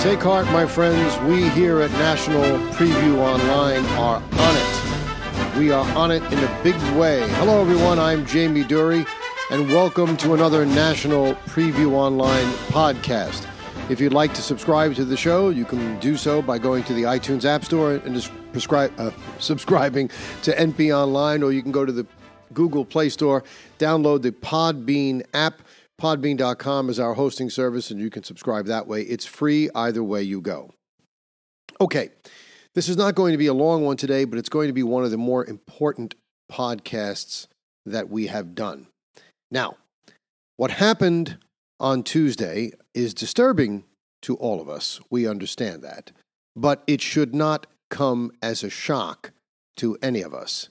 Take heart, my friends. We here at National Preview Online are on it. We are on it in a big way. Hello, everyone. I'm Jamie Dury, and welcome to another National Preview Online podcast. If you'd like to subscribe to the show, you can do so by going to the iTunes App Store and just prescribe, uh, subscribing to NP Online, or you can go to the Google Play Store, download the Podbean app. Podbean.com is our hosting service, and you can subscribe that way. It's free either way you go. Okay, this is not going to be a long one today, but it's going to be one of the more important podcasts that we have done. Now, what happened on Tuesday is disturbing to all of us. We understand that. But it should not come as a shock to any of us.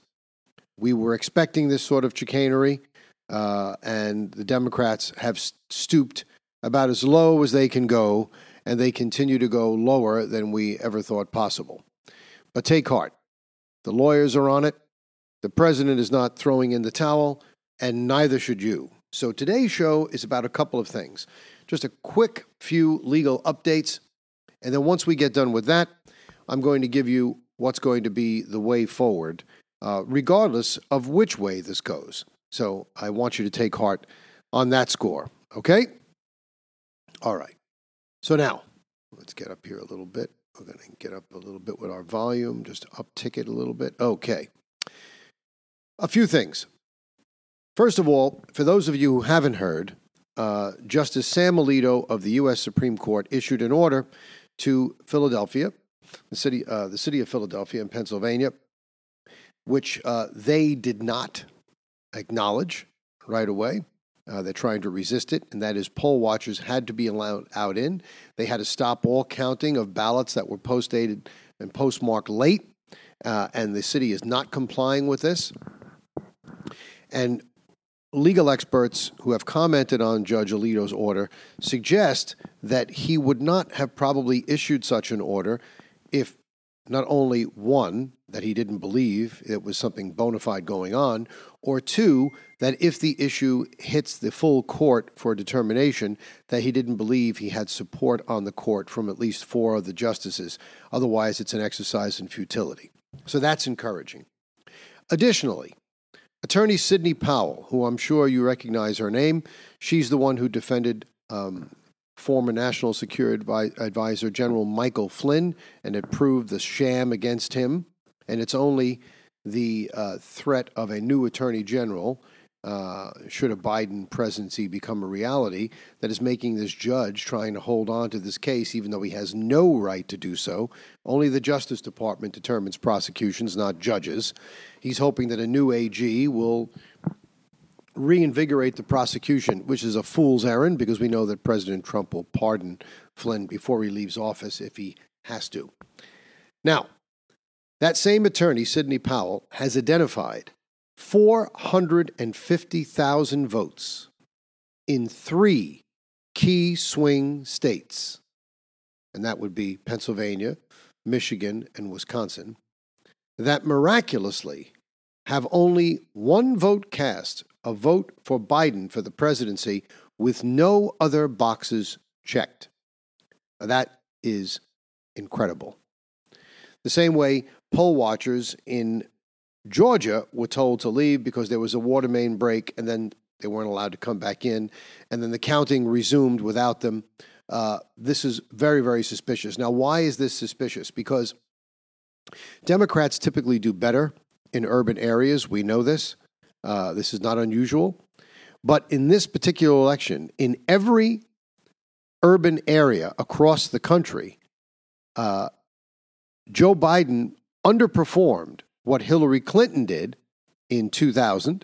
We were expecting this sort of chicanery uh, and the Democrats have stooped about as low as they can go, and they continue to go lower than we ever thought possible. But take heart. The lawyers are on it. The president is not throwing in the towel, and neither should you. So today's show is about a couple of things. Just a quick few legal updates. And then once we get done with that, I'm going to give you what's going to be the way forward, uh, regardless of which way this goes. So I want you to take heart on that score. Okay? All right. So now, let's get up here a little bit. We're going to get up a little bit with our volume, just uptick it a little bit. Okay. A few things. First of all, for those of you who haven't heard, uh, Justice Sam Alito of the U.S. Supreme Court issued an order to Philadelphia, the city, uh, the city of Philadelphia in Pennsylvania, which uh, they did not acknowledge right away. Uh, they're trying to resist it, and that is poll watchers had to be allowed out in. They had to stop all counting of ballots that were post dated and postmarked late, uh, and the city is not complying with this. And legal experts who have commented on Judge Alito's order suggest that he would not have probably issued such an order if not only one, that he didn't believe it was something bona fide going on, or two, that if the issue hits the full court for determination, that he didn't believe he had support on the court from at least four of the justices. Otherwise, it's an exercise in futility. So that's encouraging. Additionally, Attorney Sidney Powell, who I'm sure you recognize her name, she's the one who defended um, former National Security Advisor General Michael Flynn and it proved the sham against him. And it's only the uh, threat of a new attorney general, uh, should a Biden presidency become a reality, that is making this judge trying to hold on to this case, even though he has no right to do so. Only the Justice Department determines prosecutions, not judges. He's hoping that a new AG will reinvigorate the prosecution, which is a fool's errand because we know that President Trump will pardon Flynn before he leaves office if he has to. Now, that same attorney, Sidney Powell, has identified 450,000 votes in three key swing states, and that would be Pennsylvania, Michigan, and Wisconsin, that miraculously have only one vote cast a vote for Biden for the presidency with no other boxes checked. That is incredible. The same way poll watchers in Georgia were told to leave because there was a water main break and then they weren't allowed to come back in, and then the counting resumed without them. Uh, this is very, very suspicious. Now, why is this suspicious? Because Democrats typically do better in urban areas. We know this. Uh, this is not unusual. But in this particular election, in every urban area across the country, uh, Joe Biden underperformed what Hillary Clinton did in 2016,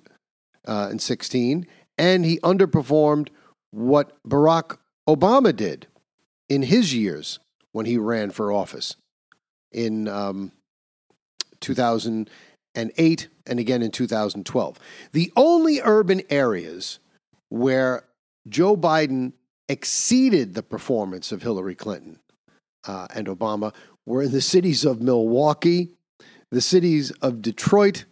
uh, and he underperformed what Barack Obama did in his years when he ran for office in um, 2000 2008 and again in 2012. The only urban areas where Joe Biden exceeded the performance of Hillary Clinton uh, and Obama were in the cities of Milwaukee, the cities of Detroit,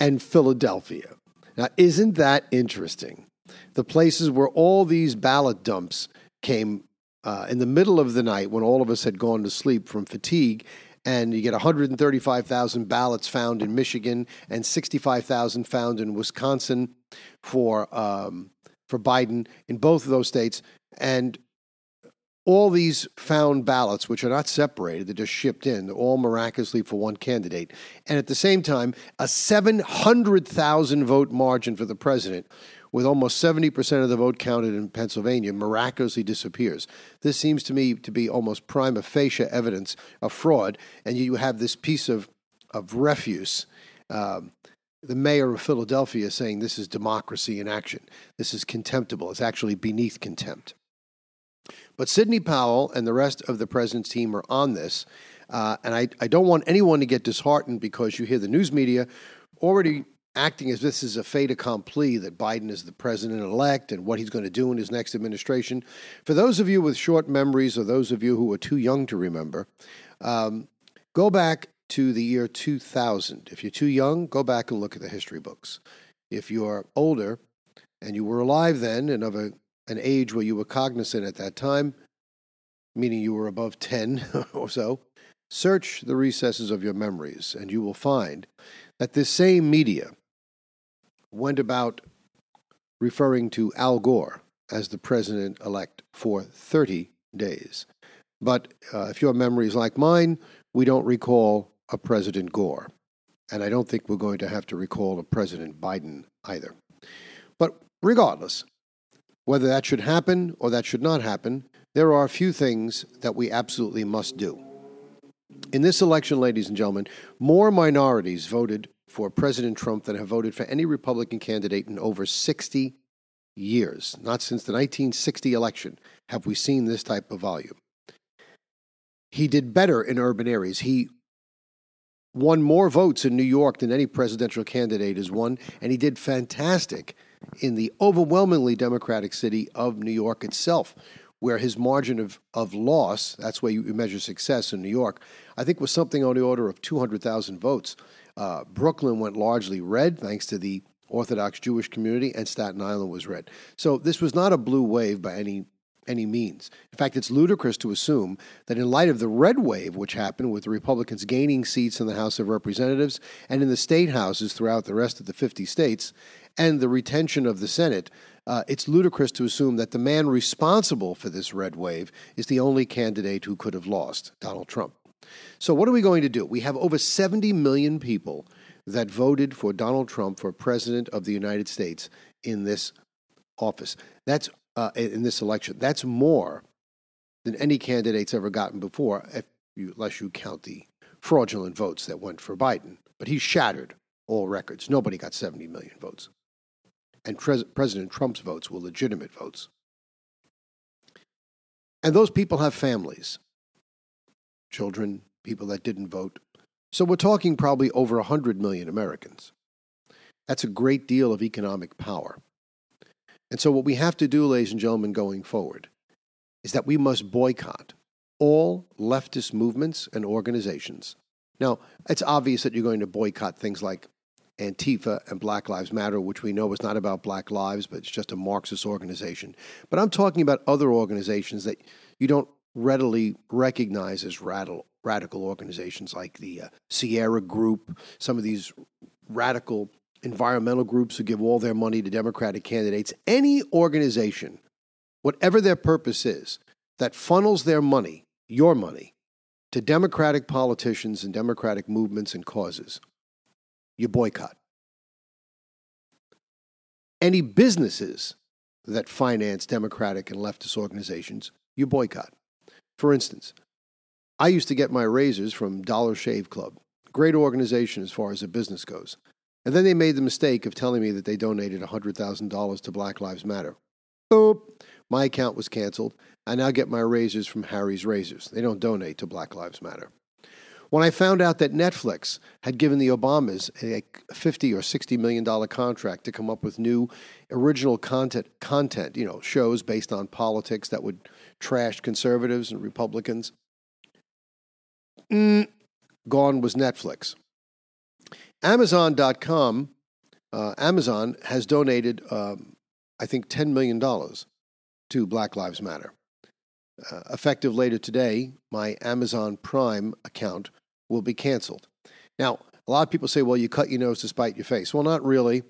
and Philadelphia. Now, isn't that interesting? The places where all these ballot dumps came uh, in the middle of the night when all of us had gone to sleep from fatigue. And you get 135,000 ballots found in Michigan and 65,000 found in Wisconsin for um, for Biden in both of those states. And all these found ballots, which are not separated, they're just shipped in, they're all miraculously for one candidate. And at the same time, a 700,000 vote margin for the president, with almost 70% of the vote counted in Pennsylvania, miraculously disappears. This seems to me to be almost prima facie evidence of fraud. And you have this piece of, of refuse. Um, the mayor of Philadelphia saying this is democracy in action. This is contemptible. It's actually beneath contempt. But Sidney Powell and the rest of the president's team are on this. Uh, and I, I don't want anyone to get disheartened because you hear the news media already acting as this is a fait accompli that Biden is the president elect and what he's going to do in his next administration. For those of you with short memories or those of you who are too young to remember, um, go back to the year 2000. If you're too young, go back and look at the history books. If you're older and you were alive then and of a an age where you were cognizant at that time, meaning you were above 10 or so, search the recesses of your memories and you will find that this same media went about referring to Al Gore as the president elect for 30 days. But uh, if your memory is like mine, we don't recall a President Gore. And I don't think we're going to have to recall a President Biden either. But regardless, whether that should happen or that should not happen, there are a few things that we absolutely must do. In this election, ladies and gentlemen, more minorities voted for President Trump than have voted for any Republican candidate in over 60 years. Not since the 1960 election have we seen this type of volume. He did better in urban areas. He won more votes in New York than any presidential candidate has won, and he did fantastic in the overwhelmingly Democratic city of New York itself, where his margin of, of loss, that's where you measure success in New York, I think was something on the order of 200,000 votes. Uh, Brooklyn went largely red thanks to the Orthodox Jewish community, and Staten Island was red. So this was not a blue wave by any any means. In fact, it's ludicrous to assume that in light of the red wave which happened with the Republicans gaining seats in the House of Representatives and in the state houses throughout the rest of the 50 states, and the retention of the Senate, uh, it's ludicrous to assume that the man responsible for this red wave is the only candidate who could have lost, Donald Trump. So, what are we going to do? We have over 70 million people that voted for Donald Trump for President of the United States in this office. That's uh, in this election. That's more than any candidate's ever gotten before, you, unless you count the fraudulent votes that went for Biden. But he shattered all records. Nobody got 70 million votes and Pres- President Trump's votes were legitimate votes. And those people have families, children, people that didn't vote. So we're talking probably over 100 million Americans. That's a great deal of economic power. And so, what we have to do, ladies and gentlemen, going forward, is that we must boycott all leftist movements and organizations. Now, it's obvious that you're going to boycott things like Antifa and Black Lives Matter, which we know is not about black lives, but it's just a Marxist organization. But I'm talking about other organizations that you don't readily recognize as radical, radical organizations like the uh, Sierra Group, some of these radical environmental groups who give all their money to Democratic candidates. Any organization, whatever their purpose is, that funnels their money, your money, to Democratic politicians and Democratic movements and causes you boycott. Any businesses that finance Democratic and leftist organizations, you boycott. For instance, I used to get my razors from Dollar Shave Club, great organization as far as a business goes. And then they made the mistake of telling me that they donated $100,000 to Black Lives Matter. Boop! My account was canceled. I now get my razors from Harry's Razors. They don't donate to Black Lives Matter. When I found out that Netflix had given the Obamas a 50 or 60 million dollar contract to come up with new original content content, you know, shows based on politics that would trash conservatives and Republicans. Mm, gone was Netflix. Amazon.com, uh, Amazon has donated, um, I think, $10 million to Black Lives Matter. Uh, effective later today, my Amazon Prime account will be canceled. Now, a lot of people say, well, you cut your nose to spite your face. Well, not really.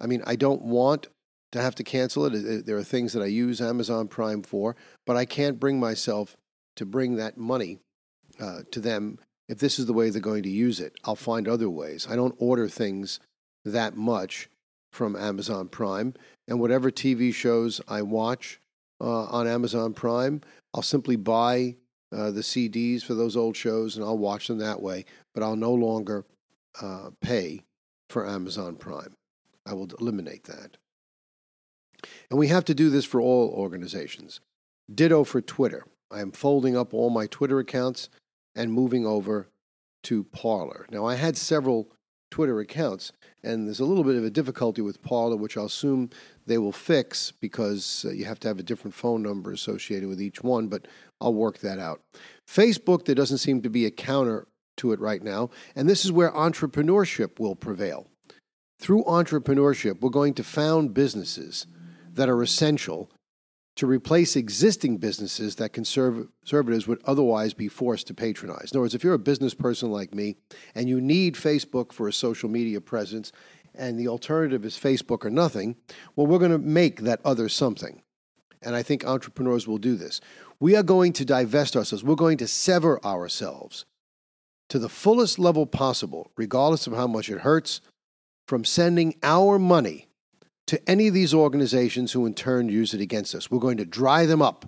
I mean, I don't want to have to cancel it. There are things that I use Amazon Prime for, but I can't bring myself to bring that money uh, to them if this is the way they're going to use it. I'll find other ways. I don't order things that much from Amazon Prime, and whatever TV shows I watch uh, on Amazon Prime, I'll simply buy uh, the CDs for those old shows and I'll watch them that way, but I'll no longer uh, pay for Amazon Prime. I will eliminate that. And we have to do this for all organizations. Ditto for Twitter. I am folding up all my Twitter accounts and moving over to Parler. Now, I had several Twitter accounts, and there's a little bit of a difficulty with Parler, which I'll assume they will fix because uh, you have to have a different phone number associated with each one, but I'll work that out. Facebook, there doesn't seem to be a counter to it right now, and this is where entrepreneurship will prevail. Through entrepreneurship, we're going to found businesses that are essential to replace existing businesses that conservatives would otherwise be forced to patronize. In other words, if you're a business person like me and you need Facebook for a social media presence and the alternative is Facebook or nothing, well, we're going to make that other something. And I think entrepreneurs will do this. We are going to divest ourselves, we're going to sever ourselves to the fullest level possible, regardless of how much it hurts, from sending our money to any of these organizations who in turn use it against us. We're going to dry them up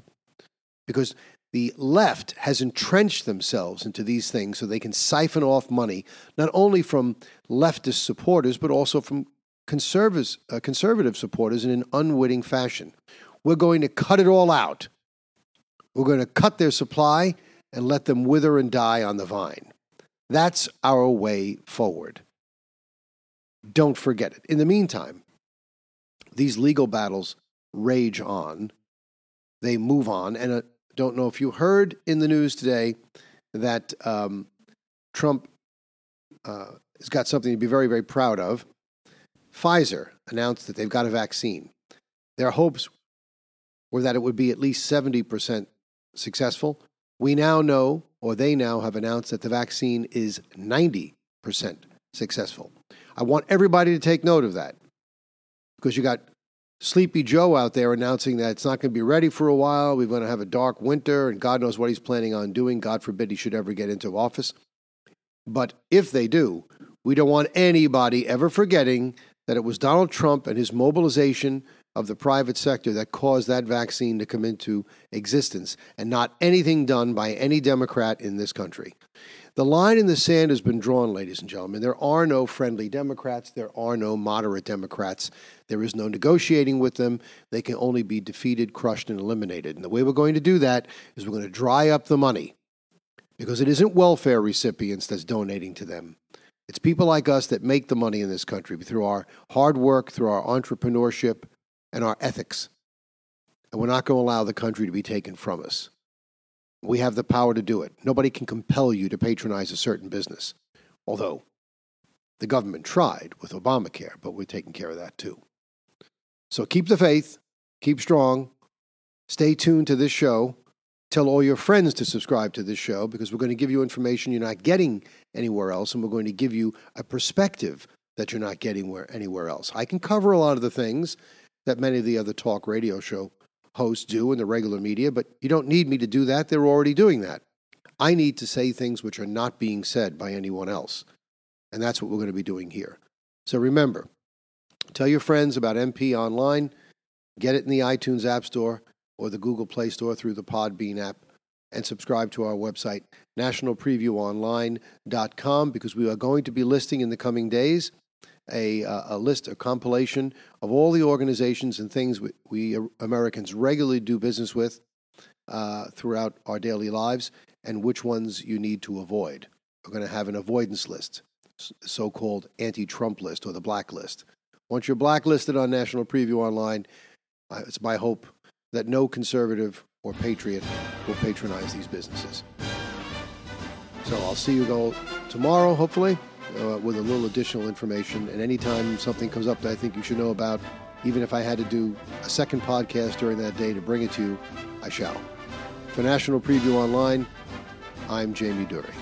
because the left has entrenched themselves into these things so they can siphon off money, not only from leftist supporters, but also from uh, conservative supporters in an unwitting fashion. We're going to cut it all out. We're going to cut their supply and let them wither and die on the vine. That's our way forward. Don't forget it. In the meantime, these legal battles rage on. They move on. And uh, don't know if you heard in the news today that um, Trump uh, has got something to be very, very proud of. Pfizer announced that they've got a vaccine. Their hopes were that it would be at least 70% successful. We now know, or they now have announced, that the vaccine is 90% successful. I want everybody to take note of that because you got Sleepy Joe out there announcing that it's not going to be ready for a while. We're going to have a dark winter, and God knows what he's planning on doing. God forbid he should ever get into office. But if they do, we don't want anybody ever forgetting that it was Donald Trump and his mobilization of the private sector that caused that vaccine to come into existence and not anything done by any Democrat in this country. The line in the sand has been drawn, ladies and gentlemen. There are no friendly Democrats. There are no moderate Democrats. There is no negotiating with them. They can only be defeated, crushed, and eliminated. And the way we're going to do that is we're going to dry up the money because it isn't welfare recipients that's donating to them. It's people like us that make the money in this country through our hard work, through our entrepreneurship, and our ethics. And we're not going to allow the country to be taken from us. We have the power to do it. Nobody can compel you to patronize a certain business. Although the government tried with Obamacare, but we're taking care of that too. So keep the faith, keep strong, stay tuned to this show. Tell all your friends to subscribe to this show because we're going to give you information you're not getting anywhere else, and we're going to give you a perspective that you're not getting anywhere else. I can cover a lot of the things that many of the other talk radio show hosts do in the regular media, but you don't need me to do that. They're already doing that. I need to say things which are not being said by anyone else. And that's what we're going to be doing here. So remember, tell your friends about NP Online. Get it in the iTunes App Store or the Google Play Store through the Podbean app. And subscribe to our website, nationalpreviewonline.com, because we are going to be listing in the coming days a, uh, a list, a compilation of all the organizations and things we, we Americans regularly do business with uh, throughout our daily lives and which ones you need to avoid. We're going to have an avoidance list, so called anti Trump list or the blacklist. Once you're blacklisted on National Preview Online, uh, it's my hope that no conservative or patriot will patronize these businesses. So I'll see you all tomorrow, hopefully uh, with a little additional information. And anytime something comes up that I think you should know about, even if I had to do a second podcast during that day to bring it to you, I shall. For National Preview Online, I'm Jamie Dury.